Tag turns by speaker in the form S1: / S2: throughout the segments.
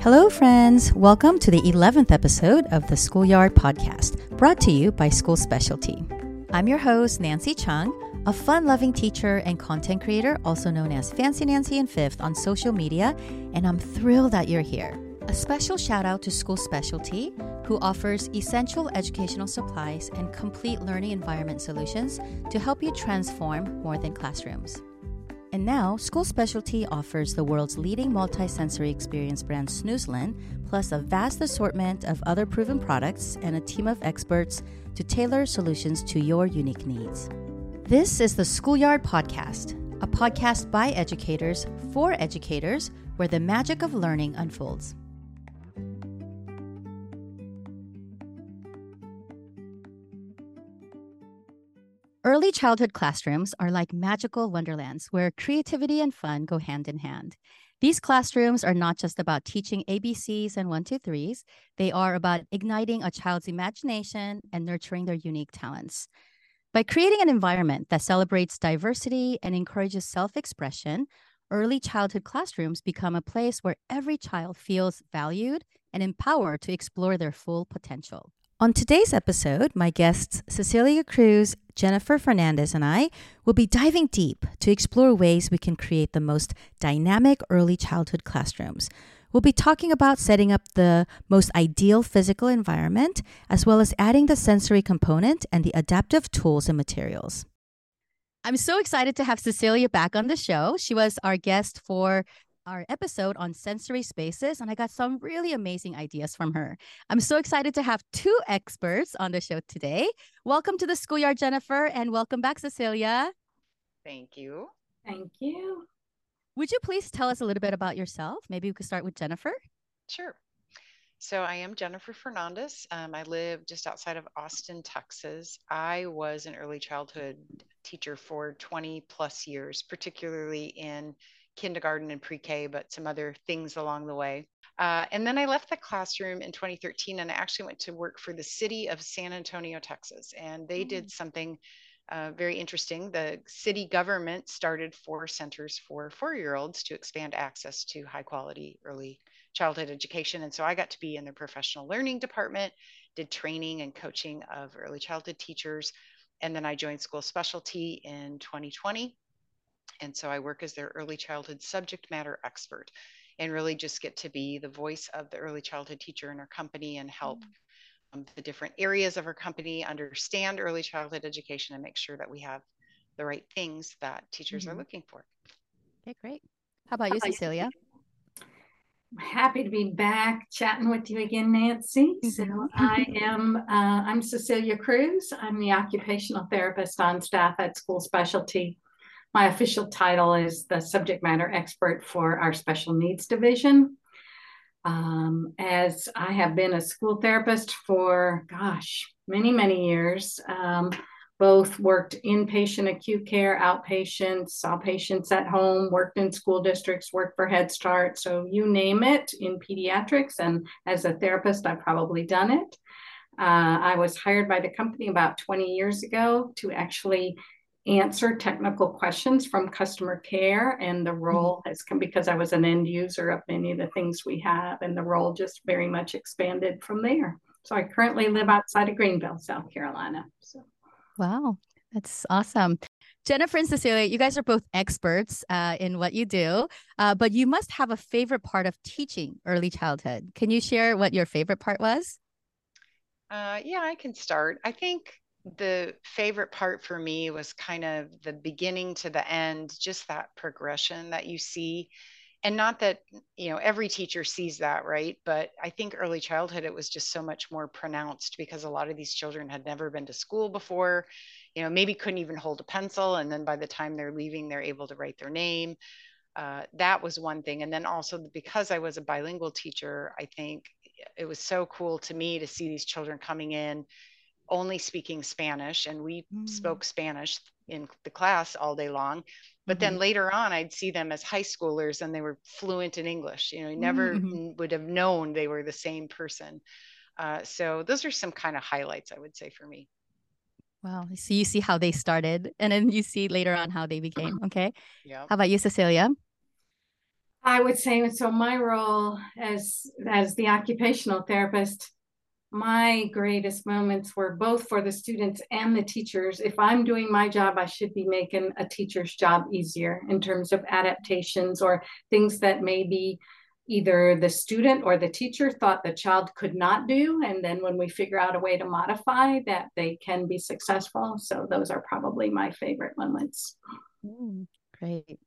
S1: Hello, friends. Welcome to the 11th episode of the Schoolyard Podcast, brought to you by School Specialty. I'm your host, Nancy Chung, a fun loving teacher and content creator, also known as Fancy Nancy and Fifth on social media, and I'm thrilled that you're here. A special shout out to School Specialty, who offers essential educational supplies and complete learning environment solutions to help you transform more than classrooms. And now, School Specialty offers the world's leading multi-sensory experience brand Snoezelen, plus a vast assortment of other proven products and a team of experts to tailor solutions to your unique needs. This is the Schoolyard Podcast, a podcast by educators for educators where the magic of learning unfolds. Early childhood classrooms are like magical wonderlands where creativity and fun go hand in hand. These classrooms are not just about teaching ABCs and one, two, threes. They are about igniting a child's imagination and nurturing their unique talents. By creating an environment that celebrates diversity and encourages self expression, early childhood classrooms become a place where every child feels valued and empowered to explore their full potential. On today's episode, my guests Cecilia Cruise, Jennifer Fernandez, and I will be diving deep to explore ways we can create the most dynamic early childhood classrooms. We'll be talking about setting up the most ideal physical environment, as well as adding the sensory component and the adaptive tools and materials. I'm so excited to have Cecilia back on the show. She was our guest for our episode on sensory spaces, and I got some really amazing ideas from her. I'm so excited to have two experts on the show today. Welcome to the schoolyard, Jennifer, and welcome back, Cecilia.
S2: Thank you.
S3: Thank you.
S1: Would you please tell us a little bit about yourself? Maybe we could start with Jennifer.
S2: Sure. So I am Jennifer Fernandez. Um, I live just outside of Austin, Texas. I was an early childhood teacher for 20 plus years, particularly in kindergarten and pre-K, but some other things along the way. Uh, and then I left the classroom in 2013 and I actually went to work for the city of San Antonio, Texas. And they mm. did something uh, very interesting. The city government started four centers for four year olds to expand access to high quality early childhood education. And so I got to be in the professional learning department, did training and coaching of early childhood teachers. And then I joined school specialty in 2020 and so I work as their early childhood subject matter expert and really just get to be the voice of the early childhood teacher in our company and help mm-hmm. um, the different areas of our company understand early childhood education and make sure that we have the right things that teachers mm-hmm. are looking for.
S1: Okay, great. How about you, Cecilia?
S3: happy to be back chatting with you again, Nancy. Mm-hmm. So I am uh, I'm Cecilia Cruise. I'm the occupational therapist on staff at School Specialty my official title is the subject matter expert for our special needs division. Um, as I have been a school therapist for, gosh, many, many years, um, both worked inpatient acute care, outpatient, saw patients at home, worked in school districts, worked for Head Start. So you name it in pediatrics. And as a therapist, I've probably done it. Uh, I was hired by the company about 20 years ago to actually answer technical questions from customer care and the mm-hmm. role has come because I was an end user of many of the things we have and the role just very much expanded from there. So I currently live outside of Greenville, South Carolina. So
S1: wow, that's awesome. Jennifer and Cecilia, you guys are both experts uh, in what you do, uh, but you must have a favorite part of teaching early childhood. Can you share what your favorite part was?
S2: Uh, yeah, I can start. I think the favorite part for me was kind of the beginning to the end, just that progression that you see. And not that, you know, every teacher sees that, right? But I think early childhood, it was just so much more pronounced because a lot of these children had never been to school before, you know, maybe couldn't even hold a pencil. And then by the time they're leaving, they're able to write their name. Uh, that was one thing. And then also because I was a bilingual teacher, I think it was so cool to me to see these children coming in only speaking Spanish, and we mm. spoke Spanish in the class all day long. But mm-hmm. then later on, I'd see them as high schoolers and they were fluent in English. You know, you never mm-hmm. would have known they were the same person. Uh, so those are some kind of highlights, I would say, for me.
S1: Wow. So you see how they started and then you see later on how they became. Okay. Yeah. How about you, Cecilia?
S3: I would say so. My role as as the occupational therapist, my greatest moments were both for the students and the teachers. If I'm doing my job, I should be making a teacher's job easier in terms of adaptations or things that maybe either the student or the teacher thought the child could not do. And then when we figure out a way to modify that, they can be successful. So those are probably my favorite moments.
S1: Mm, great.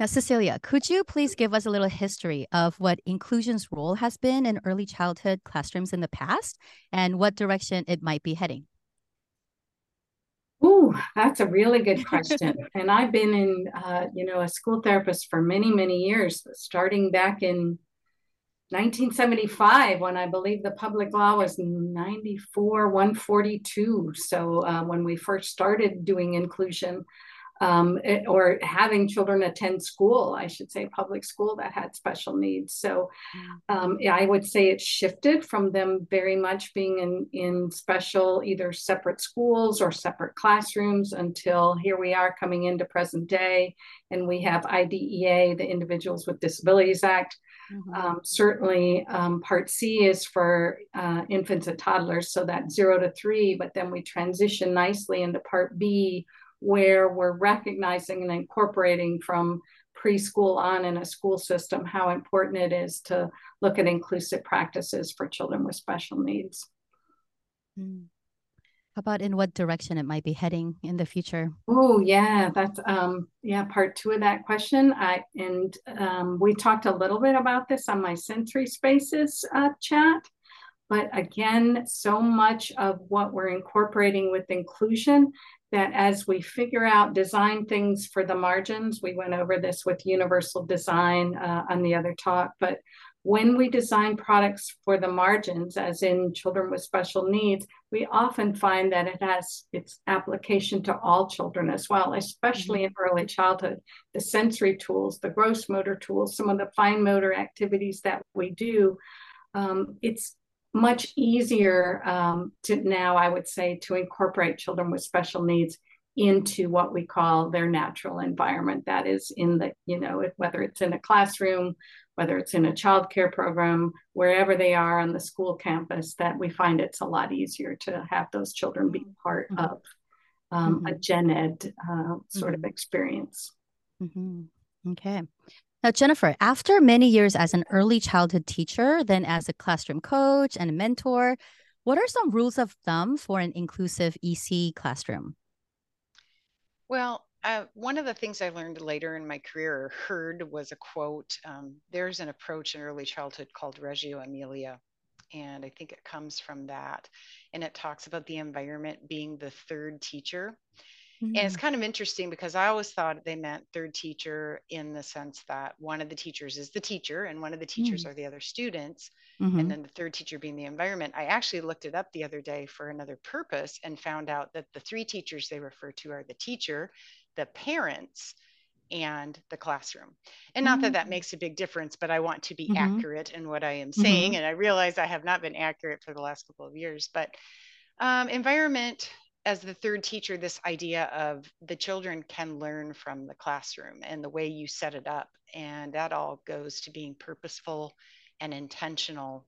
S1: Now, Cecilia, could you please give us a little history of what inclusion's role has been in early childhood classrooms in the past and what direction it might be heading?
S3: Ooh, that's a really good question. and I've been in, uh, you know, a school therapist for many, many years, starting back in 1975 when I believe the public law was 94 142. So uh, when we first started doing inclusion, um, it, or having children attend school, I should say, public school that had special needs. So mm. um, I would say it shifted from them very much being in, in special, either separate schools or separate classrooms until here we are coming into present day. And we have IDEA, the Individuals with Disabilities Act. Mm-hmm. Um, certainly, um, Part C is for uh, infants and toddlers, so that zero to three, but then we transition nicely into Part B where we're recognizing and incorporating from preschool on in a school system how important it is to look at inclusive practices for children with special needs.
S1: Mm. How about in what direction it might be heading in the future?
S3: Oh yeah, that's um yeah part two of that question. I and um, we talked a little bit about this on my sensory spaces uh, chat, but again, so much of what we're incorporating with inclusion that as we figure out design things for the margins, we went over this with universal design uh, on the other talk, but when we design products for the margins, as in children with special needs, we often find that it has its application to all children as well, especially mm-hmm. in early childhood. The sensory tools, the gross motor tools, some of the fine motor activities that we do, um, it's much easier um, to now, I would say, to incorporate children with special needs into what we call their natural environment. That is in the, you know, whether it's in a classroom, whether it's in a childcare program, wherever they are on the school campus, that we find it's a lot easier to have those children be part mm-hmm. of um, mm-hmm. a gen ed uh, sort mm-hmm. of experience.
S1: Mm-hmm. Okay. Now, Jennifer, after many years as an early childhood teacher, then as a classroom coach and a mentor, what are some rules of thumb for an inclusive EC classroom?
S2: Well, uh, one of the things I learned later in my career or heard was a quote. Um, there's an approach in early childhood called Reggio Emilia, and I think it comes from that. And it talks about the environment being the third teacher. Mm-hmm. And it's mm. kind of interesting because I always thought they meant third teacher in the sense that one of the teachers is the teacher and one of the teachers mm-hmm. are the other students. Mm-hmm. And then the third teacher being the environment. I actually looked it up the other day for another purpose and found out that the three teachers they refer to are the teacher, the parents, and the classroom. And not that that mm. makes a big difference, but I want to be mm-hmm. accurate in what I am saying. Mm-hmm. And I realize I have not been accurate for the last couple of years, but um, environment as the third teacher this idea of the children can learn from the classroom and the way you set it up and that all goes to being purposeful and intentional.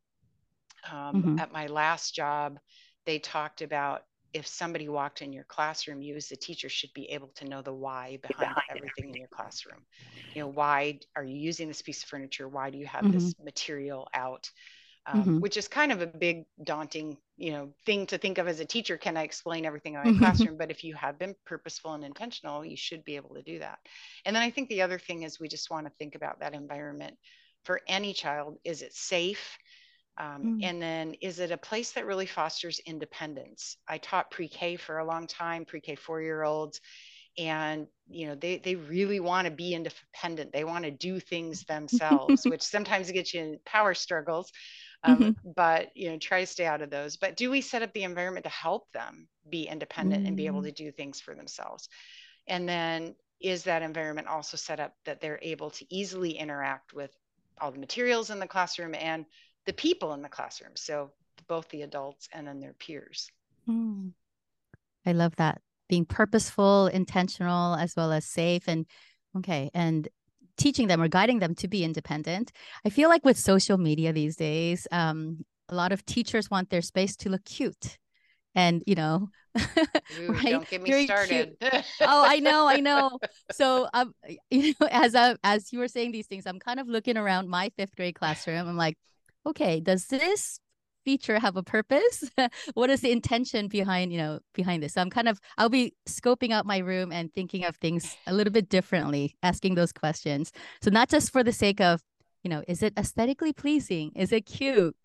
S2: Um, mm-hmm. at my last job they talked about if somebody walked in your classroom you as the teacher should be able to know the why behind, behind everything in your classroom. You know why are you using this piece of furniture? Why do you have mm-hmm. this material out um, mm-hmm. which is kind of a big daunting you know thing to think of as a teacher. Can i explain everything in my classroom? But if you have been purposeful and intentional you should be able to do that. And then i think the other thing is we just want to think about that environment for any child. Is it safe? Um, mm. and then is it a place that really fosters independence? I taught pre-k for a long time pre-k four year olds and you know they they really want to be independent. They want to do things themselves which sometimes gets you in power struggles um, mm-hmm. but you know try to stay out of those but do we set up the environment to help them be independent mm-hmm. and be able mm. to do things for themselves and then is that environment also set up that they're able to easily interact with all the materials in the classroom and the people in the classroom so both the adults and then their peers
S1: mm. i love that being purposeful intentional as well as safe and okay and teaching them or guiding them to be independent. I feel like with social media these days, um, a lot of teachers want their space to look cute and you know
S2: Ooh, right? don't get me Very started.
S1: Oh i know i know. So um you know as I, as you were saying these things i'm kind of looking around my fifth grade classroom. I'm like okay does this feature have a purpose? What is the intention behind you know behind this? So i'm kind of i'll be scoping out my room and thinking of things a little bit differently asking those questions. So not just for the sake of you know is it aesthetically pleasing? Is it cute?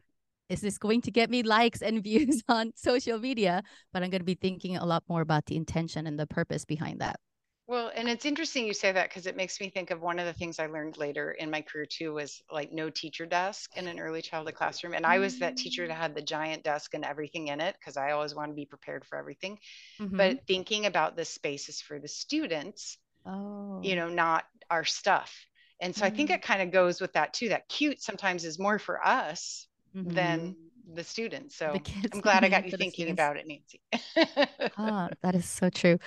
S1: Is this going to get me likes and views on social media? But I'm going to be thinking a lot more about the intention and the purpose behind that.
S2: Well, and it's interesting you say that because it makes me think of one of the things I learned later in my career too was like no teacher desk in an early childhood classroom. And I was that teacher that had the giant desk and everything in it because I always want to be prepared for everything. Mm-hmm. But thinking about the spaces for the students, oh. you know, not our stuff. And so mm-hmm. I think mm. it kind of goes with that too. That cute sometimes is more for us mm-hmm. than the students. So the I'm glad I got you thinking about it, Nancy.
S1: ah, that is so true.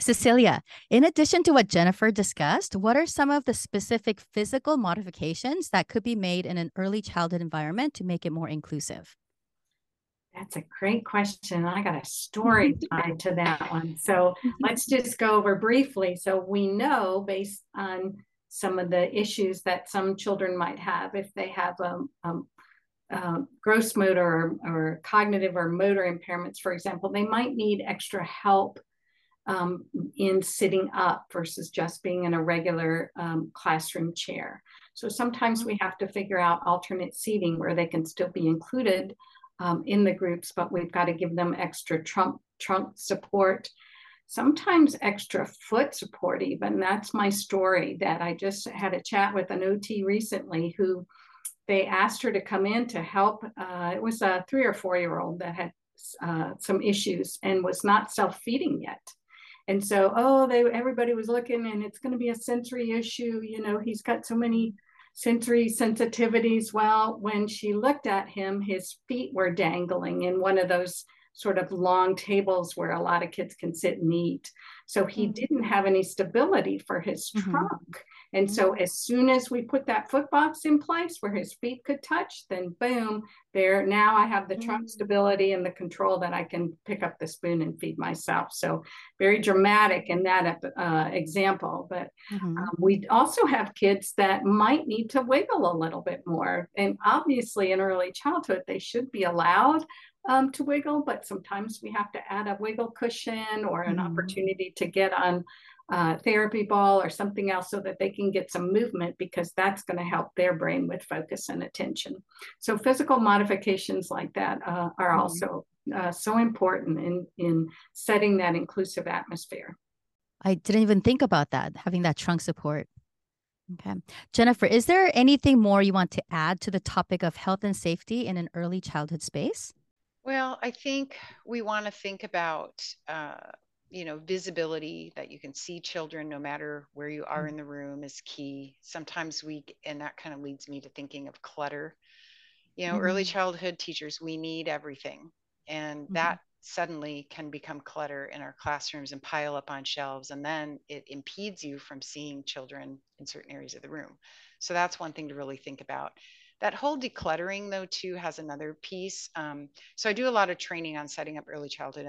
S1: Cecilia, in addition to what Jennifer discussed, what are some of the specific physical modifications that could be made in an early childhood environment to make it more inclusive?
S3: That's a great question. I got a story tied to that one. So let's just go over briefly. So we know based on some of the issues that some children might have if they have a, a uh, gross motor or, or, cognitive or motor impairments, for example, they might need extra help um, in sitting up versus just being in a regular um, classroom chair. So sometimes we have to figure out alternate seating where they can still be included um, in the groups, but we've got to give them extra trunk, trunk support sometimes extra foot support even that's my story that i just had a chat with an ot recently who they asked her to come in to help. Uh, it was a three or four year old that had uh, some issues and was not self feeding yet. And so, oh, they everybody was looking, and it's going to be a sensory issue. You know, he's got so many sensory sensitivities. Well, when she looked at him, his feet were dangling in one of those sort of long tables where a lot of kids can sit and eat. So he mm-hmm. didn't have any stability for his mm-hmm. trunk. And so mm-hmm. as soon as we put that foot box in place where his feet could touch, then boom, there now I have the trunk mm. stability and the control that I can pick up the spoon and feed myself. So very dramatic in that uh, example. But mm-hmm. um, we also have kids that might need to wiggle a little bit more. And obviously in early childhood, they should be allowed um, to wiggle, but sometimes we have to add a wiggle cushion or an mm-hmm. opportunity to get on uh, therapy ball or something else so that they can get some movement because that's going to help their brain with focus and attention. So physical modifications like that uh, are mm-hmm. also uh, so important in, in setting that inclusive atmosphere.
S1: I didn't even think about that, having that trunk support. Okay. Jennifer, is there anything more you want to add to the topic of health and safety in an early childhood space?
S2: Well, I think we want to think about, uh, you know, visibility that you can see children no matter where you are mm-hmm. in the room is key. Sometimes we, and that kind of leads me to thinking of clutter. You know, mm-hmm. early childhood teachers, we need everything. And mm-hmm. that suddenly can become clutter in our classrooms and pile up on shelves. And then it impedes you from seeing children in certain areas of the room. So that's one thing to really think about that whole decluttering though too has another piece um, so i do a lot of training on setting up early childhood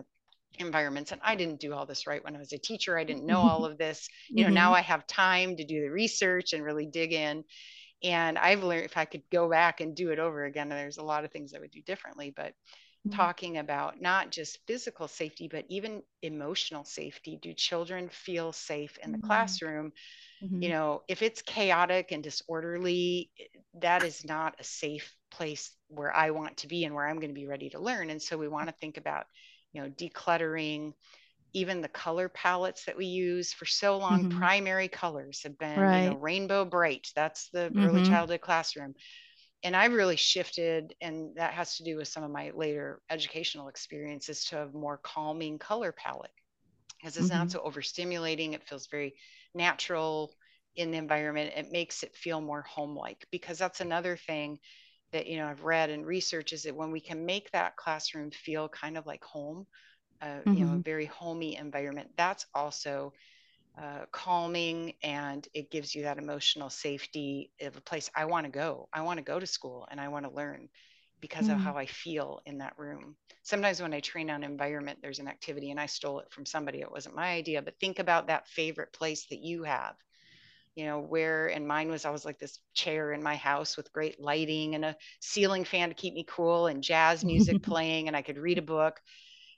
S2: environments and i didn't do all this right when i was a teacher i didn't know all of this you know mm-hmm. now i have time to do the research and really dig in and i've learned if i could go back and do it over again there's a lot of things i would do differently but mm-hmm. talking about not just physical safety but even emotional safety do children feel safe in the mm-hmm. classroom Mm-hmm. You know, if it's chaotic and disorderly, that is not a safe place where I want to be and where I'm going to be ready to learn. And so we want to think about, you know, decluttering, even the color palettes that we use for so long mm-hmm. primary colors have been right. you know, rainbow bright that's the mm-hmm. early childhood classroom and i've really shifted and that has to do with some of my later educational experiences to a more calming color palette because it's mm-hmm. not so overstimulating it feels very natural in the environment it makes it feel more home like because that's another thing that you know i've read and research is that when we can make that classroom feel kind of like home uh, mm-hmm. you know a mm-hmm. very homey environment that's also uh, calming and it gives you that emotional safety of a place I want to go. I want to go to school and I want to learn because mm. of how I feel in that room. Sometimes when I train on environment, there's an activity and I stole it from somebody. It wasn't my idea, but think about that favorite place that you have. You know, where, and mine was always like this chair in my house with great lighting and a ceiling fan to keep me cool and jazz music playing, and I could read a book.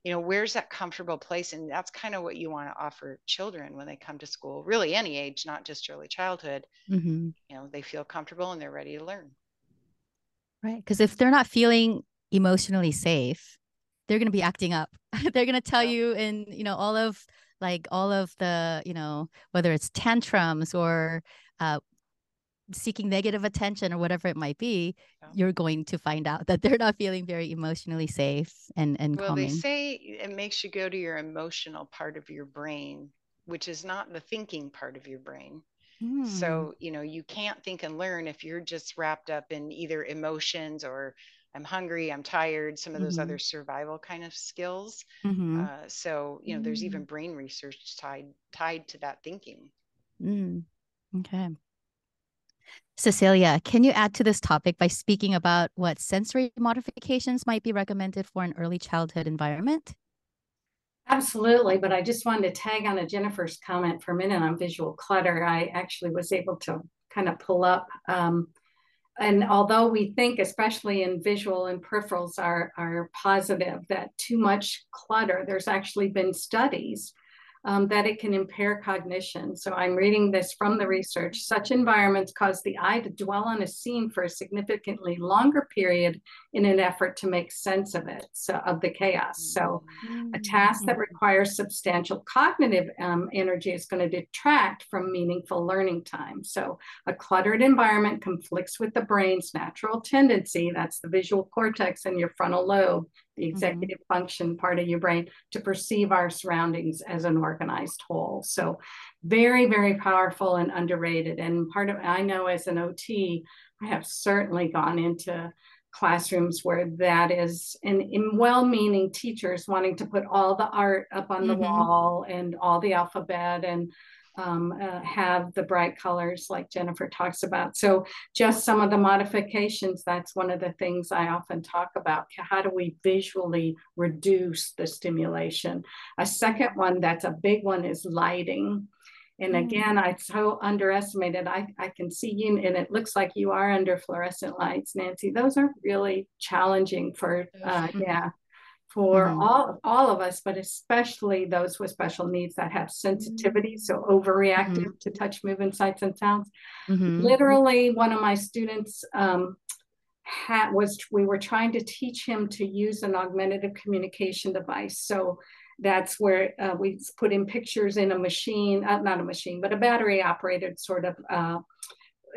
S2: You know where's that comfortable place? And that's kind of what you want to offer children when they come to school really any age not just early childhood. Mm-hmm. you know they feel comfortable and they're ready to learn.
S1: Right because if they're not feeling emotionally safe they're going to be acting up. They're going to tell yeah. you in you know all of like all of the you know whether it's tantrums or uh, seeking negative attention or whatever it might be, yeah. you're going to find out that they're not feeling very emotionally safe and and
S2: well,
S1: calming.
S2: they say it makes you go to your emotional part of your brain, which is not the thinking part of your brain. Hmm. So, you know, you can't think and learn if you're just wrapped up in either emotions or I'm hungry, I'm tired, some of those mm-hmm. other survival kind of skills. Mm-hmm. Uh, so, you know, there's even mm. brain research tied tied to that thinking.
S1: Mm. Okay. Cecilia, can you add to this topic by speaking about what sensory modifications might be recommended for an early childhood environment?
S3: Absolutely, but I just wanted to tag on to Jennifer's comment for a minute on visual clutter. I actually was able to kind of pull up. Um, and although we think, especially in visual and peripherals, are, are positive, that too much clutter, there's actually been studies um, that it can impair cognition. So I'm reading this from the research. Such environments cause the eye to dwell on a scene for a significantly longer period in an effort to make sense of it, so of the chaos. So a task that mm. requires substantial cognitive um, energy is going to detract from meaningful learning time. So a cluttered environment conflicts with the brain's natural tendency, that's the visual cortex and your frontal lobe, the mm-hmm. executive mm-hmm. function part of your brain to perceive our surroundings as an organized whole. So very, very powerful and underrated. And part of I know as an OT, I have certainly gone into classrooms where that is and in well-meaning teachers wanting to put all the art up on the mm-hmm. wall and all the alphabet and um, uh, have the bright colors like Jennifer talks about. So just some of the modifications, that's one of the things I often talk about. How do we visually reduce the stimulation? A second one that's a big one is lighting. And mm. again, I so underestimated. I, I can see you, and it looks like you are under fluorescent lights, Nancy. Those are really challenging for, uh, yeah, for mm-hmm. all all of us, but especially those with special needs that have sensitivity, so overreactive mm-hmm. to touch, movement, sights, and sounds. Mm-hmm. Literally, one of my students um, had was we were trying to teach him to use an augmentative communication device. So that's where uh, we put in pictures in a machine, uh, not a machine, but a battery operated sort of uh,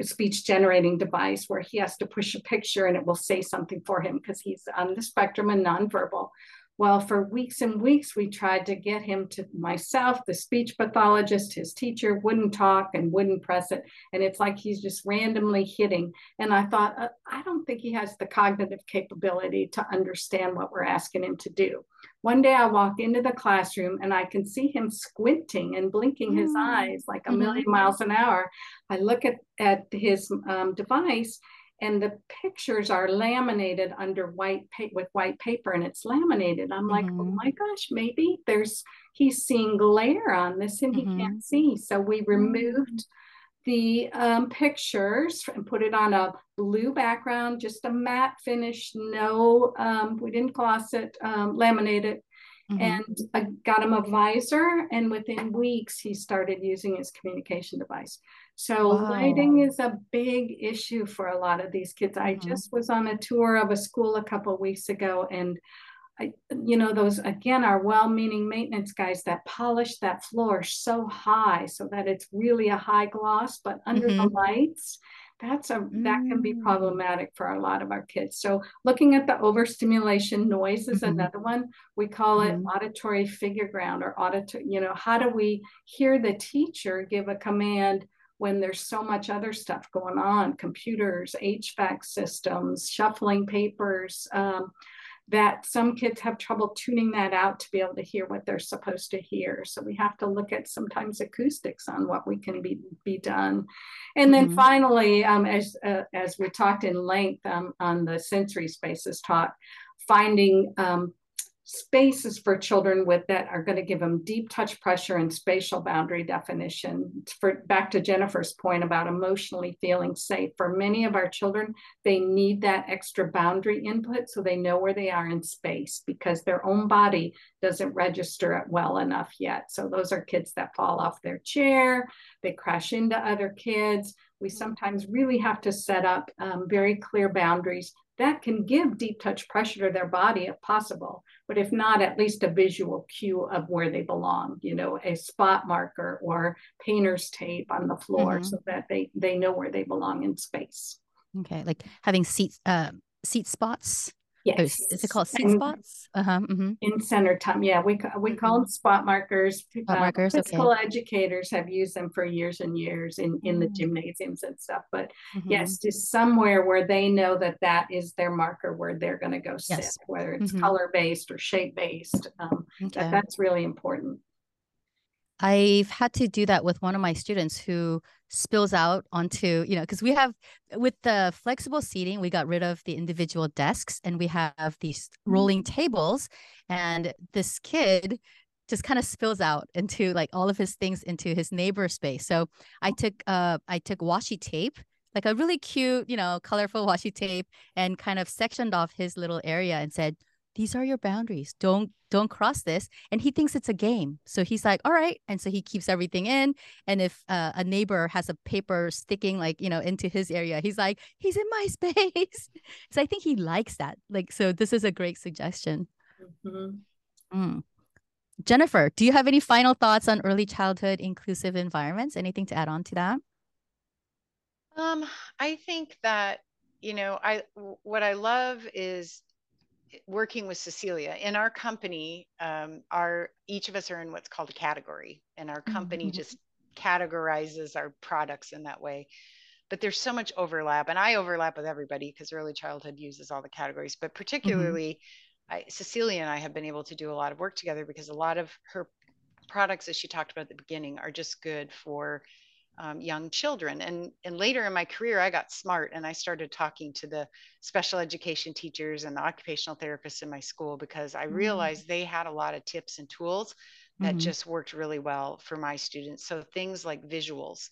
S3: speech generating device where he has to push a picture and it will say something for him because he's on the spectrum and nonverbal. Well, for weeks and weeks, we tried to get him to myself, the speech pathologist, his teacher wouldn't talk and wouldn't press it. And it's like he's just randomly hitting. And I thought, uh, I don't think he has the cognitive capability to understand what we're asking him to do. One day I walk into the classroom and I can see him squinting and blinking his mm. eyes like a 1000000 mm-hmm. miles an hour. I look at, at his um, device and the pictures are laminated under white pa- with white paper and it's laminated i'm like oh mm-hmm. oh my gosh maybe there's he's seeing glare on this and mm-hmm. he can't see so we removed the um, pictures and put it on a blue background just a matte finish no um, we didn't gloss it um, laminate it Mm-hmm. and I got him a visor and within weeks he started using his communication device so wow. lighting is a big issue for a lot of these kids. Mm-hmm. I just was on a tour of a school a couple of weeks ago and I, you know, those again are well-meaning maintenance guys that polish that floor so high so that it's really a high gloss, but under mm-hmm. the lights, that's a that can be mm. problematic for a lot of our kids. So looking at the overstimulation noise is mm-hmm. another one. We call it mm-hmm. auditory figure ground or auditory, you know, how do we hear the teacher give a command when there's so much other stuff going on computers, HVAC systems, shuffling papers. Um, that some kids have trouble tuning that out to be able to hear what they're supposed to hear. So we have to look at sometimes acoustics on what we can be be done. And then mm-hmm. finally, um, as uh, as we talked in length um, on the sensory spaces talk, finding um, spaces for children with that are going to give them deep touch pressure and spatial boundary definition. For back to jennifer's point about emotionally feeling safe. For many of our children they need that extra boundary input so they know where they are in space because their own body doesn't register it well enough yet. So those are kids that fall off their chair they crash into other kids. We sometimes really have to set up um, very clear boundaries that can give deep touch pressure to their body if possible but if not at least a visual cue of where they belong you know a spot marker or painter's tape on the floor mm-hmm. so that they they know where they belong in space
S1: okay like having seats uh seat spots
S3: Yes.
S1: Is it called seat spots? Uh-huh. Mm-hmm.
S3: In center time. Yeah, we, we mm-hmm. call them spot markers.
S1: Spot uh, markers.
S3: Physical
S1: okay.
S3: educators have used them for years and years in, in mm-hmm. the mm. gymnasiums and stuff. But mm-hmm. yes, just somewhere where they know that that is their marker where they're going to go sit, yes. whether it's mm-hmm. color based or shape based. Um, okay. that, that's really important.
S1: I've had to do that with one of my students who spills out onto, you know, because we have with the flexible seating, we got rid of the individual desks and we have these rolling mm. tables. And this kid just kind of spills out into like all of his things into his neighbor space. So I took uh I took washi tape, like a really cute, you know, colorful washi tape, and kind of sectioned off his little area and said, these are your boundaries. Don't don't cross this. And he thinks it's a game. So he's like all right. And so he keeps everything in. And if uh, a neighbor has a paper sticking like you know into his area he's like he's in my space. So i think he likes that. Like so this is a great suggestion. Mm-hmm. mm. jennifer do you have any final thoughts on early childhood inclusive environments? Anything to add on to that?
S2: Um i think that you know i what i love is working with Cecilia in our company, um, our each of us are in what's called a category, and our company mm-hmm. just categorizes our products in that way. But there's so much overlap, and I overlap with everybody because early childhood uses all the categories. But mm-hmm. particularly, mm-hmm. I, Cecilia and I have been able to do a lot of work together because a lot of her products, as she talked about at the beginning, are just good for um, young children. And, and later in my career, I got smart and I started talking to the special education teachers and the occupational therapists in my school because I mm-hmm. realized they had a lot of tips and tools that mm-hmm. just worked really well for my students. So things like visuals.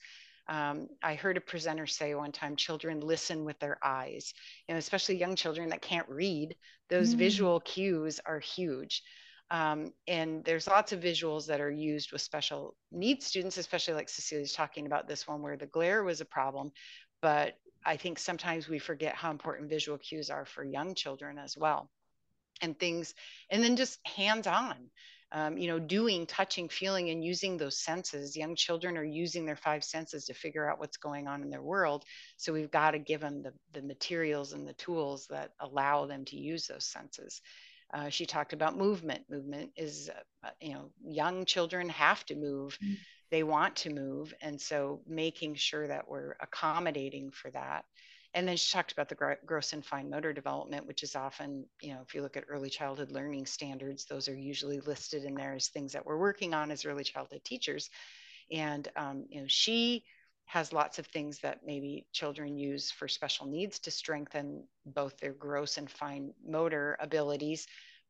S2: Um, I heard a presenter say one time children listen with their eyes, you know, especially young children that can't read. Those mm-hmm. visual cues are huge. Um, and there's lots of visuals that are used with special needs students, especially like Cecilia's talking about this one where the glare was a problem. But I think sometimes we forget how important visual cues are for young children as well. And things, and then just hands on. Um, you know, doing, touching, feeling, and using those senses. Young children are using their five senses to figure out what's going on in their world. So we've got to give them the, the materials and the tools that allow them to use those senses. Uh, she talked about movement. Movement is, uh, you know, young children have to move. Mm-hmm. They want to move. And so making sure that we're accommodating for that. And then she talked about the gross and fine motor development, which is often, you know, if you look at early childhood learning standards, those are usually listed in there as things that we're working on as early childhood teachers. And, um, you know, she has lots of things that maybe children use for special needs to strengthen both their gross and fine motor abilities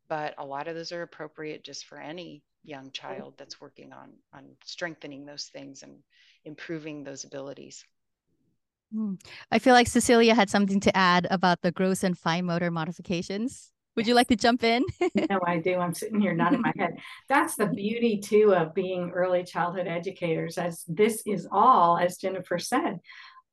S2: but a lot of those are appropriate just for any young child that's working on on strengthening those things and improving those abilities.
S1: Hmm. i feel like cecilia had something to add about the gross and fine motor modifications would you like to jump in?
S3: no, I do. I'm sitting here nodding my head. That's the beauty too of being early childhood educators, as this is all, as Jennifer said,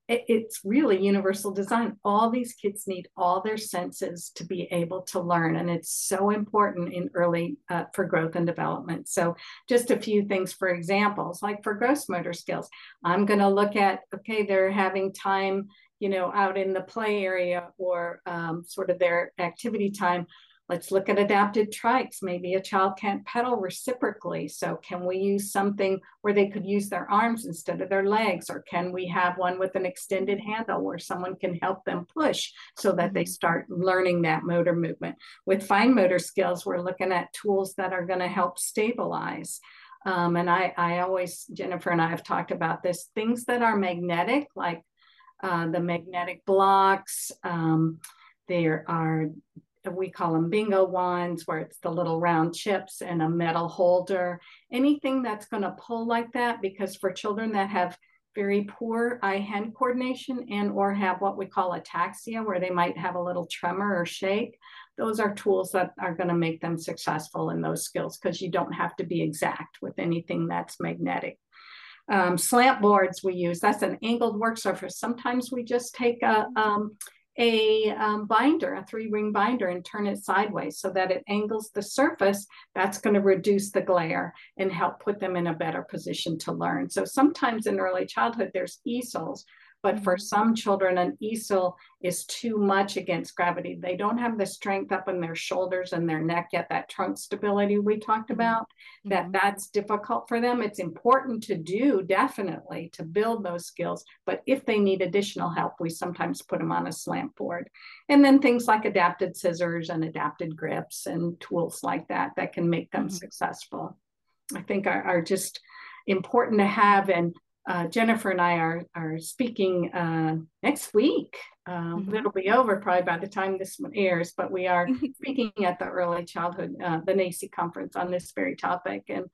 S3: it, it's really universal design. All these kids need all their senses to be able to learn, and it's so important in early uh, for growth and development. So, just a few things for examples, like for gross motor skills, I'm going to look at okay, they're having time you know, out in the play area or um, sort of their activity time, Let's look at adapted trikes. Maybe a child can't pedal reciprocally. So, can we use something where they could use their arms instead of their legs? Or can we have one with an extended handle where someone can help them push so that they mm-hmm. start learning that motor movement? With fine motor skills, we're looking at tools that are going to help stabilize. Um, and I, I always, Jennifer and I have talked about this things that are magnetic, like uh, the magnetic blocks. Um, there are we call them bingo wands, where it's the little round chips and a metal holder. Anything that's going to pull like that, because for children that have very poor eye-hand coordination and or have what we call ataxia, where they might have a little tremor or shake, those are tools that are going to make them successful in those skills because you don't have to be exact with anything that's magnetic. Um, slant boards we use, that's an angled work surface. Sometimes we just take a, um, a um, binder, a three ring binder, and turn it sideways so that it angles the surface. That's going to reduce the glare and help put them in a better position to learn. So sometimes in early childhood, there's easels but for mm-hmm. some children, an easel is too much against gravity. They don't have the strength up in their shoulders and their neck yet, that trunk stability we talked mm-hmm. about, mm-hmm. that that's difficult for them. It's important to do, definitely, to build those skills. But if they need additional help, we sometimes put them on a slant board. And then things like adapted scissors and adapted grips and tools like that that can make them mm-hmm. successful. I think are, are just important to have and uh, Jennifer and I are are speaking uh, next week. Um, mm-hmm. It'll be over probably by the time this one airs, but we are speaking at the Early Childhood, uh, the NAEYC conference on this very topic. And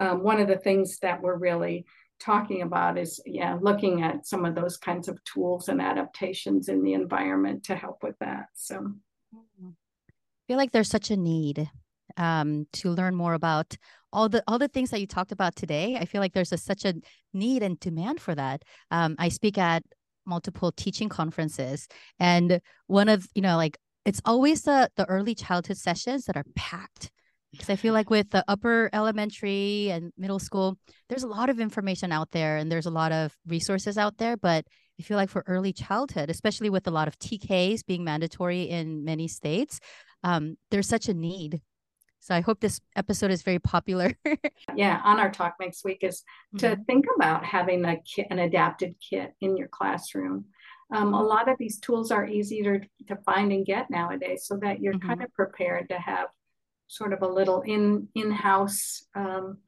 S3: um, one of the things that we're really talking about is, yeah, looking at some of those kinds of tools and adaptations in the environment to help with that. So,
S1: I feel like there's such a need um, to learn more about all the all the things that you talked about today. I feel like there's a, such a need and demand for that. Um, I speak at multiple teaching conferences, and one of you know like it's always the the early childhood sessions that are packed because I feel like with the upper elementary and middle school, there's a lot of information out there and there's a lot of resources out there. But I feel like for early childhood, especially with a lot of TKs being mandatory in many states, um, there's such a need so I hope this episode is very popular.
S3: yeah, on our talk next week is to mm-hmm. think about having a kit, an adapted kit in your classroom. Um, a lot of these tools are easier to find and get nowadays, so that you're mm-hmm. kind of prepared to have sort of a little in in-house um,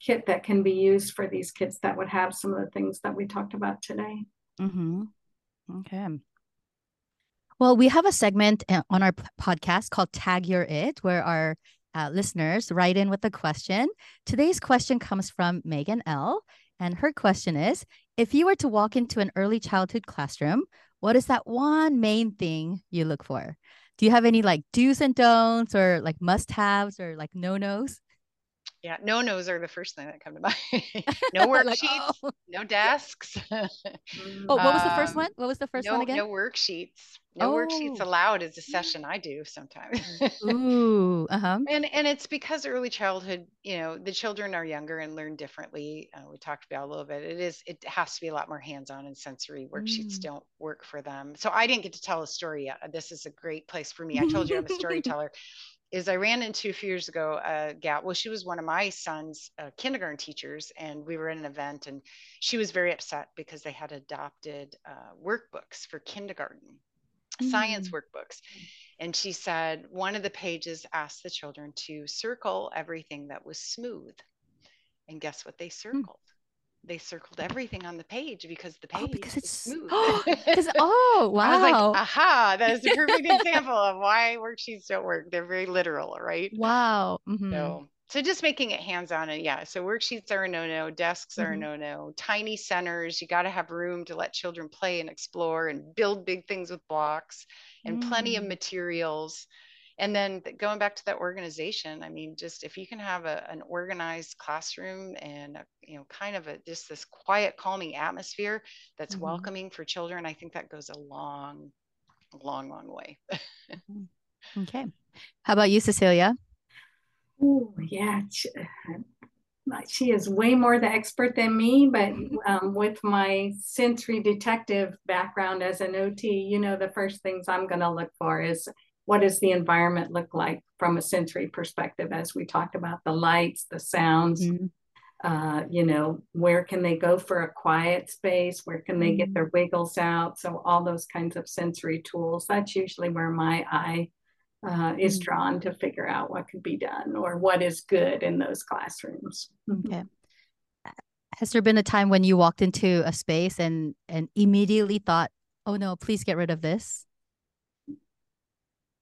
S3: kit that can be used for these kids that would have some of the things that we talked about today.
S1: Mm-hmm. Okay. Well, we have a segment uh, on our podcast called Tag You're It, where our uh, listeners write in with a question. Today's question comes from Megan L. And her question is If you were to walk into an early childhood classroom, what is that one main thing you look for? Do you have any like do's and don'ts or like must haves or like no nos?
S2: Yeah, no nos are the first thing that come to mind. no worksheets, like, oh. no desks.
S1: oh, what was the first um, one? What was the first
S2: no,
S1: one again?
S2: No worksheets. No oh. worksheets allowed is a session I do sometimes.
S1: Ooh, uh-huh.
S2: And and it's because early childhood, you know, the children are younger and learn differently. Uh, we talked about a little bit. It is it has to be a lot more hands-on and sensory. Worksheets mm. don't work for them. So I didn't get to tell a story yet. This is a great place for me. I told you I'm a storyteller is I ran into a few years ago a gal. Well, she was one of my son's uh, kindergarten teachers, and we were in an event, and she was very upset because they had adopted uh, workbooks for kindergarten, mm. science workbooks. And she said one of the pages asked the children to circle everything that was smooth. And guess what they hmm. circled? They circled everything on the page because the oh, page oh, because it's smooth.
S1: Because oh wow! I was like,
S2: aha, that is a perfect example of why worksheets don't work. They're very literal, right?
S1: Wow. Mm-hmm.
S2: So so just making it hands-on and yeah so worksheets are a no-no desks are mm-hmm. a no-no tiny centers you got to have room to let children play and explore and build big things with blocks and mm. plenty of mm. materials and then going back to that organization i mean just if you can have a, an organized classroom and a, you know kind of a just this quiet calming atmosphere that's mm-hmm. welcoming for children i think that goes a long long long way
S1: mm-hmm. okay how about you cecilia
S3: oh yeah she, she is way more the expert than me but um, with my sensory detective background as an ot you know the first things i'm going to look for is what does the environment look like from a sensory perspective as we talked about the lights the sounds mm-hmm. uh, you know where can they go for a quiet space where can they mm-hmm. get their wiggles out so all those kinds of sensory tools that's usually where my eye uh, is mm-hmm. drawn to figure out what could be done or what is good in those classrooms
S1: mm-hmm. okay has there been a time when you walked into a space and and immediately thought oh no please get rid of this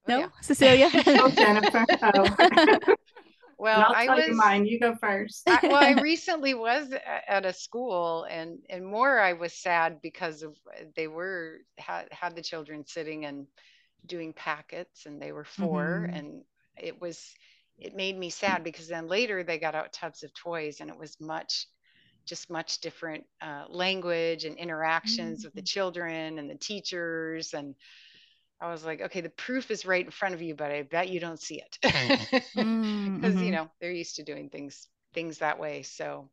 S1: no, yeah. Cecilia.
S3: oh, Jennifer. Oh.
S2: well, I was
S3: you mine. You go first.
S2: I, well, I recently was at a school, and and more I was sad because of they were had had the children sitting and doing packets, and they were 4 mm-hmm. and it was it made me sad because then later they got out tubs of toys, and it was much just much different uh, language and interactions mm-hmm. with the mm. children and the teachers and I was like, okay, the proof is right in front of you, but I bet you don't see it because mm, mm-hmm. you know they're used to doing things things that way. So,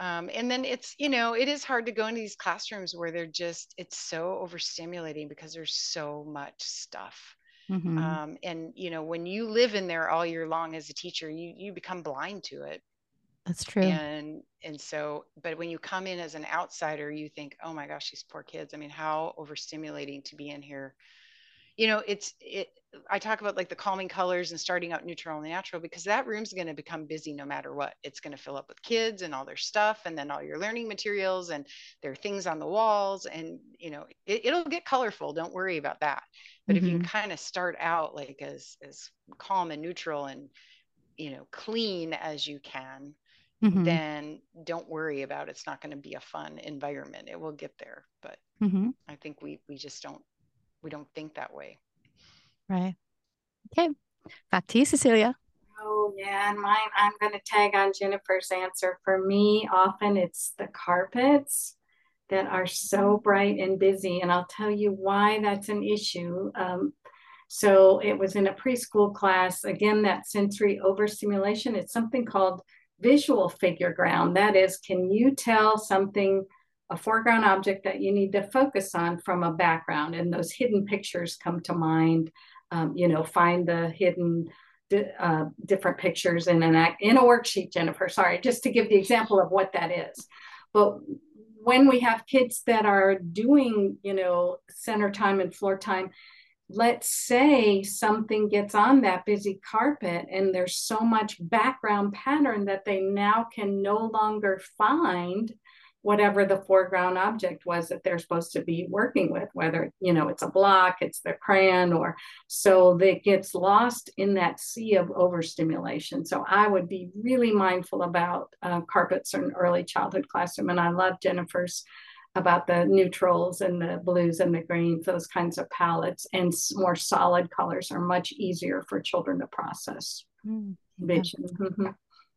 S2: um, and then it's you know it is hard to go into these classrooms where they're just it's so overstimulating because there's so much stuff. Mm-hmm. Um, and you know when you live in there all year long as a teacher, you you become blind to it.
S1: That's true.
S2: And and so, but when you come in as an outsider, you think, oh my gosh, these poor kids. I mean, how overstimulating to be in here. You know, it's it. I talk about like the calming colors and starting out neutral and natural because that room's going to become busy no matter what. It's going to fill up with kids and all their stuff, and then all your learning materials, and there are things on the walls, and you know, it, will get colorful. Don't worry about that. But mm-hmm. if you mm-hmm. kind of start out like as as calm and neutral and you know clean as you can mm-hmm. then don't worry about it. it's not going to be a fun environment. It will get there, but mm-hmm. I think we we just don't we don't think that way.
S1: Right. Okay. Back to you, Cecilia.
S3: Oh yeah, and mine. I'm going to tag on Jennifer's answer. For me, often it's the carpets that are so bright and busy, and I'll tell you why that's an issue. Um, so it was in a preschool class. Again, that sensory overstimulation. It's something called visual figure ground. That is, can you tell something, a foreground object that you need to focus on from a background? And those hidden pictures come to mind. Um, you know, find the hidden uh, different pictures in an in a worksheet, Jennifer. Sorry, just to give the example of what that is. But when we have kids that are doing, you know, center time and floor time, let's say something gets on that busy carpet and there's so much background pattern that they now can no longer find whatever the foreground object was that they're supposed to be working with whether you know it's a block it's the crayon or so that gets lost in that sea of overstimulation. So i would be really mindful about uh, carpets in early childhood classroom and i love jennifer's about the neutrals and the blues and the greens, those kinds of palettes, and more solid colors are much easier for children to process. Mm, vision. Mm-hmm.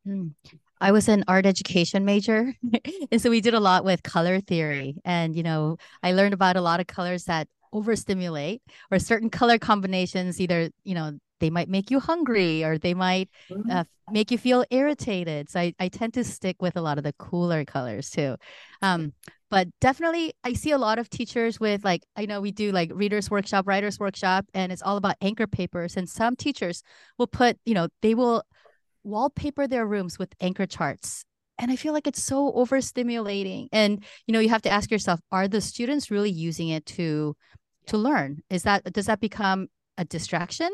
S1: Mm. I was an art education major, and so we did a lot with color theory. And you know, I learned about a lot of colors that overstimulate, or certain color combinations. Either you know they might make you hungry or they might mm-hmm. uh, make you feel irritated. So I, I tend to stick with a lot of the cooler colors too. Um, but definitely I see a lot of teachers with like, I know we do like readers workshop, writers workshop, and it's all about anchor papers. And some teachers will put, you know, they will wallpaper their rooms with anchor charts and i feel like it's so overstimulating and you know you have to ask yourself are the students really using it to to learn is that does that become a distraction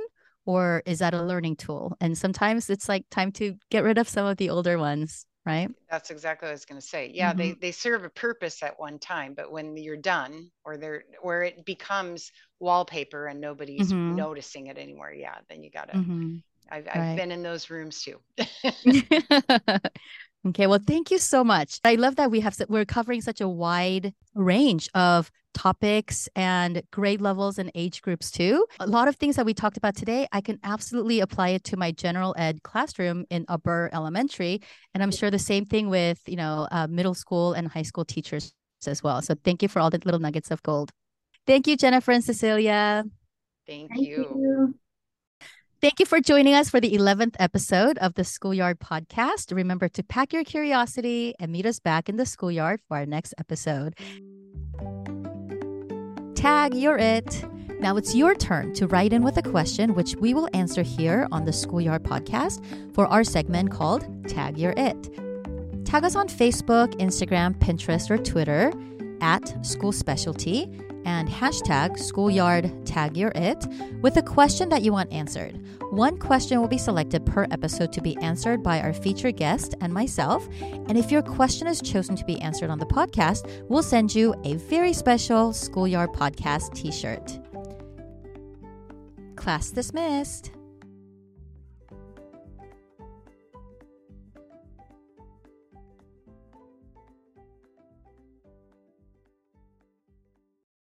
S1: or is that a learning tool? And sometimes it's like time to get rid of some of the older ones, right?
S2: That's exactly what I was going to say. Yeah, mm-hmm. they they serve a purpose at one time, but when you're done or they're where it becomes wallpaper and nobody's mm-hmm. noticing it anymore, yeah, then you got to mm-hmm. I've, I've been in those rooms too.
S1: okay, well, thank you so much. I love that we have we're covering such a wide range of topics and grade levels and age groups too. A lot of things that we talked about today, I can absolutely apply it to my general ed classroom in upper elementary, and I'm sure the same thing with you know uh, middle school and high school teachers as well. So thank you for all the little nuggets of gold. Thank you, Jennifer and Cecilia.
S2: Thank, Thank you. you.
S1: Thank you for joining us for the 11th episode of the Schoolyard Podcast. Remember to pack your curiosity and meet us back in the schoolyard for our next episode. Tag, you're it. Now it's your turn to write in with a question, which we will answer here on the Schoolyard podcast for our segment called Tag You're It. Tag us on Facebook, Instagram, Pinterest, or Twitter at School Specialty and hashtag schoolyard tag your it with a question that you want answered. One question will be selected per episode to be answered by our featured guest and myself. And if your question is chosen to be answered on the podcast, we'll send you a very special Schoolyard Podcast t shirt. Class dismissed.